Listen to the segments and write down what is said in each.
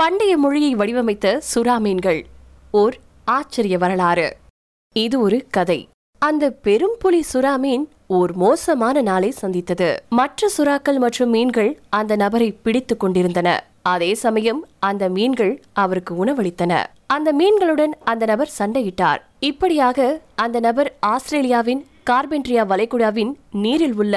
பண்டைய மொழியை வடிவமைத்த சுறா மீன்கள் ஓர் ஆச்சரிய வரலாறு. இது ஒரு கதை. அந்த பெரும் புலி சுறா மீன் ஓர் மோசமான நாளை சந்தித்தது. மற்ற சுறாக்கள் மற்றும் மீன்கள் அந்த நபரை பிடித்துக் கொண்டிருந்தன. அதே சமயம் அந்த மீன்கள் அவருக்கு உணவளித்தன. அந்த மீன்களுடன் அந்த நபர் சண்டையிட்டார். இப்படியாக அந்த நபர் ஆஸ்திரேலியாவின் கார்பென்ட்ரியா வளைகுடாவின் நீரில் உள்ள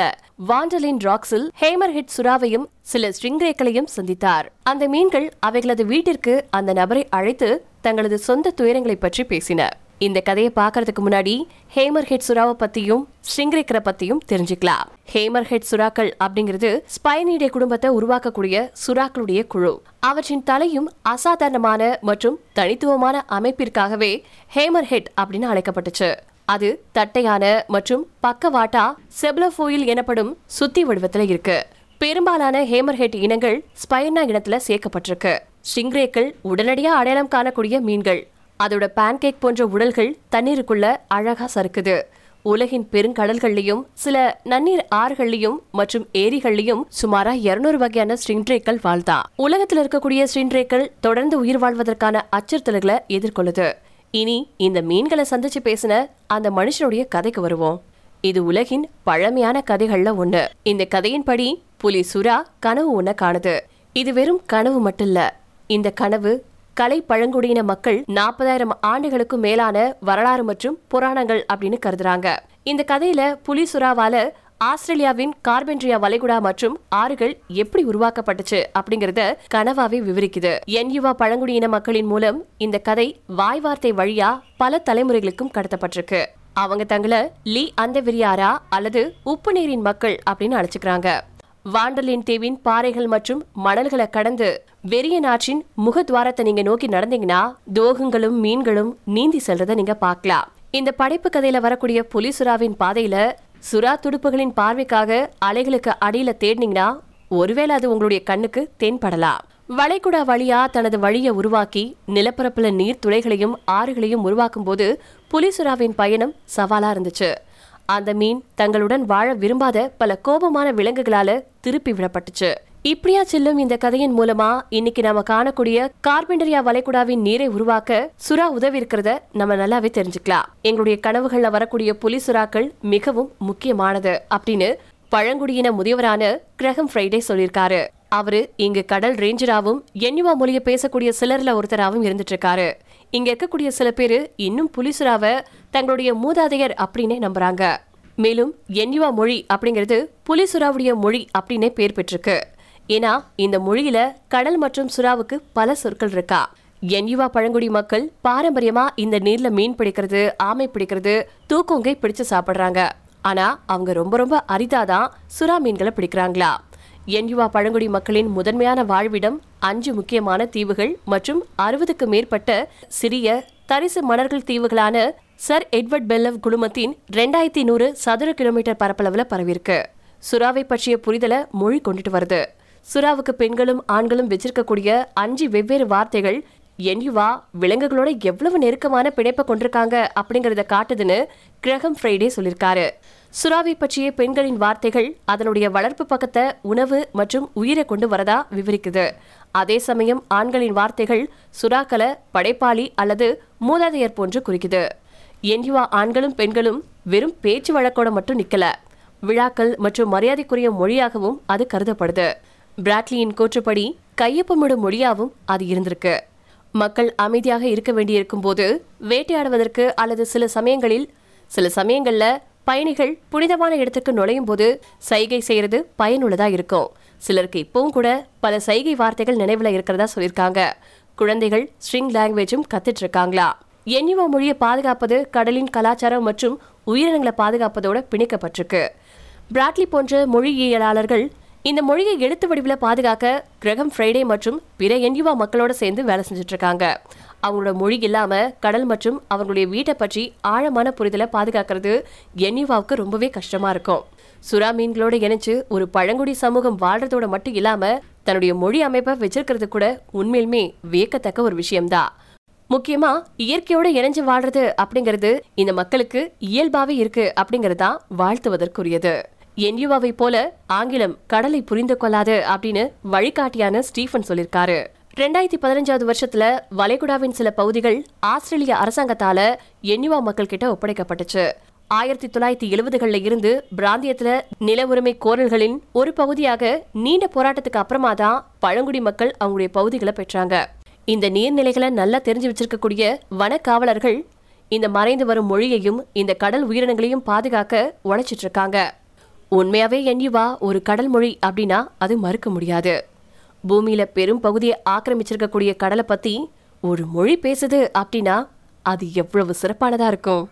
வாண்டலின் ராக்ஸில் ஹேமர் ஹெட் சுறாவையும் சில ஸ்ட்ரிங்ரேக்களையும் சந்தித்தார். அந்த மீன்கள் அவைகளது வீட்டிற்கு அந்த நபரை அழைத்து தங்களது சொந்த துயரங்களை பற்றி பேசின. இந்த கதையை பார்க்கறதுக்கு முன்னாடி ஹேமர் ஹெட் சுறாவை பத்தியும் ஸ்ட்ரிங்ரேக்கரை பத்தியும் தெரிஞ்சுக்கலாம். ஹேமர் ஹெட் சுறாக்கள் அப்படிங்கிறது ஸ்பைனீடே குடும்பத்தை உருவாக்கக்கூடிய சுறாக்களுடைய குழு. அவற்றின் தலையும் அசாதாரணமான மற்றும் தனித்துவமான அமைப்பிற்காகவே ஹேமர் ஹெட் அப்படின்னு அழைக்கப்பட்டுச்சு. அது தட்டையான மற்றும் பக்கவாட்டா செப்லோஃபோயில் எனப்படும் சுத்தி வடிவத்துல இருக்கு. பெரும்பாலான ஹேமர்ஹெட் இனங்கள் ஸ்பைனா இனத்துல சேர்க்கப்பட்டிருக்கு. ஸ்டிங்ரேக்கள் உடனடியா அடையாளம் காணக்கூடிய மீன்கள். அதோட பேன்கேக் போன்ற உடல்கள் தண்ணீருக்குள்ள அழகா சறுக்குது. உலகின் பெருங்கடல்கள்லயும் சில நன்னீர் ஆறுகள்லையும் மற்றும் ஏரிகள்லையும் சுமாரா இருநூறு வகையான ஸ்ட்ரிங்ட்ரேக்கள் வாழ்தா உலகத்தில் இருக்கக்கூடிய ஸ்ட்ரிங்ட்ரேக்கள் தொடர்ந்து உயிர் வாழ்வதற்கான அச்சுறுத்தல்களை எதிர்கொள்ளுது. இனி இந்த மீன்களை சந்திச்சு பேசின அந்த மனுஷனுடைய கதைக்கு வருவோம். இது உலகின் பழமையான கதைகள்ல ஒண்ணு. இந்த கதையின்படி புலி சுறா கனவு ஒண்ண காணுது. இது வெறும் கனவு மட்டும் இல்ல இந்த கனவு கலை பழங்குடியின மக்கள் நாற்பதாயிரம் ஆண்டுகளுக்கும் மேலான வரலாறு மற்றும் புராணங்கள் அப்படின்னு கருதுறாங்க. இந்த கதையில புலி சுறாவால ஆஸ்திரேலியாவின் கார்பென்ட்ரியா வளைகுடா மற்றும் ஆறுகள் எப்படி உருவாக்கப்பட்டுச்சு அப்படிங்கறத கனவாவே விவரிக்குது. என்யுவா பழங்குடியின மக்களின் மூலம் இந்த கதை வாய் வார்த்தை வழியா பல தலைமுறைகளுக்கும் கடத்தப்பட்டிருக்கு. அவங்க தங்களை லீ அந்தவிரியாரா அல்லது உப்பு நீரின் மக்கள் அப்படின்னு அழைச்சுக்கிறாங்க. வாண்டலின் தீவின் பாறைகள் மற்றும் மணல்களை கடந்து வெறிய நாற்றின் முகத்வாரத்தை நீங்க நோக்கி நடந்தீங்கன்னா தோகங்களும் மீன்களும் நீந்தி செல்றத நீங்க பார்க்கலாம். இந்த படைப்பு கதையில வரக்கூடிய புலிசுறாவின் பாதையில சுறா துடுப்புகளின் பார்வைக்காக அலைகளுக்கு அடியில தேடினீங்கன்னா ஒருவேளை அது உங்களுடைய கண்ணுக்கு தென்படலாம். வளைகுடா வழியா தனது வழியை உருவாக்கி நிலப்பரப்புல நீர் துளைகளையும் ஆறுகளையும் உருவாக்கும் போது புலிசுறாவின் பயணம் சவாலா இருந்துச்சு. அந்த மீன் தங்களுடன் வாழ விரும்பாத பல கோபமான விலங்குகளால திருப்பி விடப்பட்டுச்சு. இப்படியா செல்லும் இந்த கதையின் மூலமா இன்னைக்கு நாம காணக்கூடிய கார்பெண்டரியா வளைகுடாவின் நீரை உருவாக்க சுறா உதவி இருக்கிறத நம்ம நல்லாவே தெரிஞ்சுக்கலாம். எங்களுடைய கனவுகள்ல வரக்கூடிய புலி சுறாக்கள் மிகவும் முக்கியமானது அப்படின்னு பழங்குடியின முதியவரான கிரகம் ஃப்ரைடே சொல்லியிருக்காரு. அவரு இங்கு கடல் ரேஞ்சராவும் எண்ணிவா மொழிய பேசக்கூடிய சிலர்ல ஒருத்தராவும் இருந்துட்டு இருக்காரு இங்க இருக்கக்கூடிய சில பேரு இன்னும் புலிசுறாவை தங்களுடைய மூதாதையர் அப்படின்னே நம்புறாங்க. மேலும் எண்ணுவா மொழி அப்படிங்கிறது புலிசுறாவுடைய மொழி அப்படின்னே பேர் பெற்றிருக்கு. ஏன்னா இந்த மொழியில கடல் மற்றும் சுறாவுக்கு பல சொற்கள் இருக்கா? என்யுவா பழங்குடி மக்கள் பாரம்பரியமா இந்த நீர்ல மீன் பிடிக்கிறது ஆமை பிடிக்கிறது தூக்கொங்கை பிடிச்சு சாப்பிடுறாங்க. ஆனா அவங்க ரொம்ப ரொம்ப அரிதாதான் சுறா மீன்களை பிடிக்கிறாங்களா? என்யுவா பழங்குடி மக்களின் முதன்மையான வாழ்விடம் அஞ்சு முக்கியமான தீவுகள் மற்றும் அறுபதுக்கு மேற்பட்ட சிறிய தரிசு மணர்கள் தீவுகளான சர் எட்வர்ட் பெல்லவ் குழுமத்தின் ரெண்டாயிரத்தி நூறு சதுர கிலோமீட்டர் பரப்பளவுல பரவிருக்கு சுறாவை பற்றிய புரிதலை மொழி கொண்டுட்டு வருது. சுறாவுக்கு பெண்களும் ஆண்களும் வச்சிருக்கக்கூடிய அஞ்சு வெவ்வேறு வார்த்தைகள் என்யுவா விலங்குகளோட எவ்வளவு நெருக்கமான பிணைப்பை கொண்டிருக்காங்க அப்படிங்கறத காட்டுதுன்னு கிரகம் ஃப்ரைடே சொல்லியிருக்காரு சுறாவை பற்றிய பெண்களின் வார்த்தைகள் அதனுடைய வளர்ப்பு பக்கத்தை உணவு மற்றும் உயிரை கொண்டு வரதா விவரிக்குது. அதே சமயம் ஆண்களின் வார்த்தைகள் சுறாக்களை படைப்பாளி அல்லது மூதாதையர் போன்று குறிக்குது. என்யுவா ஆண்களும் பெண்களும் வெறும் பேச்சு வழக்கோட மட்டும் நிக்கல. விழாக்கள் மற்றும் மரியாதைக்குரிய மொழியாகவும் அது கருதப்படுது. பிராட்லியின் கூற்றுப்படி கையொப்பமிடும் மொழியாவும் அது இருந்திருக்கு. மக்கள் அமைதியாக இருக்க வேண்டியிருக்கும் போது வேட்டையாடுவதற்கு அல்லது சில சமயங்களில் சில சமயங்களில் பயணிகள் புனிதமான இடத்துக்கு நுழையும் போது சைகை செய்யறது பயனுள்ளதா இருக்கும். சிலருக்கு இப்பவும் கூட பல சைகை வார்த்தைகள் நினைவில் இருக்கிறதா சொல்லியிருக்காங்க. குழந்தைகள் ஸ்ட்ரிங் லாங்குவேஜும் கத்துட்டு இருக்காங்களா எண்ணிவா மொழியை பாதுகாப்பது கடலின் கலாச்சாரம் மற்றும் உயிரினங்களை பாதுகாப்பதோட பிணைக்கப்பட்டிருக்கு. பிராட்லி போன்ற மொழியியலாளர்கள் இந்த மொழியை எழுத்து வடிவில் பாதுகாக்க கிரகம் ஃப்ரைடே மற்றும் பிற என்யுவா மக்களோட சேர்ந்து வேலை செஞ்சுட்டு இருக்காங்க அவங்களோட மொழி இல்லாம கடல் மற்றும் அவங்களுடைய வீட்டை பற்றி ஆழமான புரிதலை பாதுகாக்கிறது என்யுவாவுக்கு ரொம்பவே கஷ்டமா இருக்கும். சுறா மீன்களோட இணைச்சு ஒரு பழங்குடி சமூகம் வாழ்றதோட மட்டும் இல்லாம தன்னுடைய மொழி அமைப்பை வச்சிருக்கிறது கூட உண்மையிலுமே வியக்கத்தக்க ஒரு விஷயம்தான் முக்கியமா இயற்கையோட இணைஞ்சு வாழ்றது அப்படிங்கிறது இந்த மக்களுக்கு இயல்பாவே இருக்கு அப்படிங்கறதா வாழ்த்துவதற்குரியது. என்யுவாவை போல ஆங்கிலம் கடலை புரிந்து கொள்ளாது அப்படின்னு வழிகாட்டியான ஸ்டீஃபன் சொல்லியிருக்காரு ரெண்டாயிரத்தி பதினஞ்சாவது வருஷத்துல வளைகுடாவின் சில பகுதிகள் ஆஸ்திரேலிய அரசாங்கத்தால என்யுவா மக்கள் கிட்ட ஒப்படைக்கப்பட்டுச்சு. ஆயிரத்தி தொள்ளாயிரத்தி எழுபதுகள்ல இருந்து பிராந்தியத்துல நில உரிமை கோரல்களின் ஒரு பகுதியாக நீண்ட போராட்டத்துக்கு அப்புறமா தான் பழங்குடி மக்கள் அவங்களுடைய பகுதிகளை பெற்றாங்க. இந்த நீர்நிலைகளை நல்லா தெரிஞ்சு வச்சிருக்கக்கூடிய வனக்காவலர்கள் இந்த மறைந்து வரும் மொழியையும் இந்த கடல் உயிரினங்களையும் பாதுகாக்க உழைச்சிட்டு இருக்காங்க. உண்மையாவே எண்ணிவா ஒரு கடல் மொழி அப்படின்னா அது மறுக்க முடியாது. பூமியில பெரும் பகுதியை ஆக்கிரமிச்சிருக்கக்கூடிய கடலை பத்தி ஒரு மொழி பேசுது அப்படின்னா அது எவ்வளவு சிறப்பானதா இருக்கும்.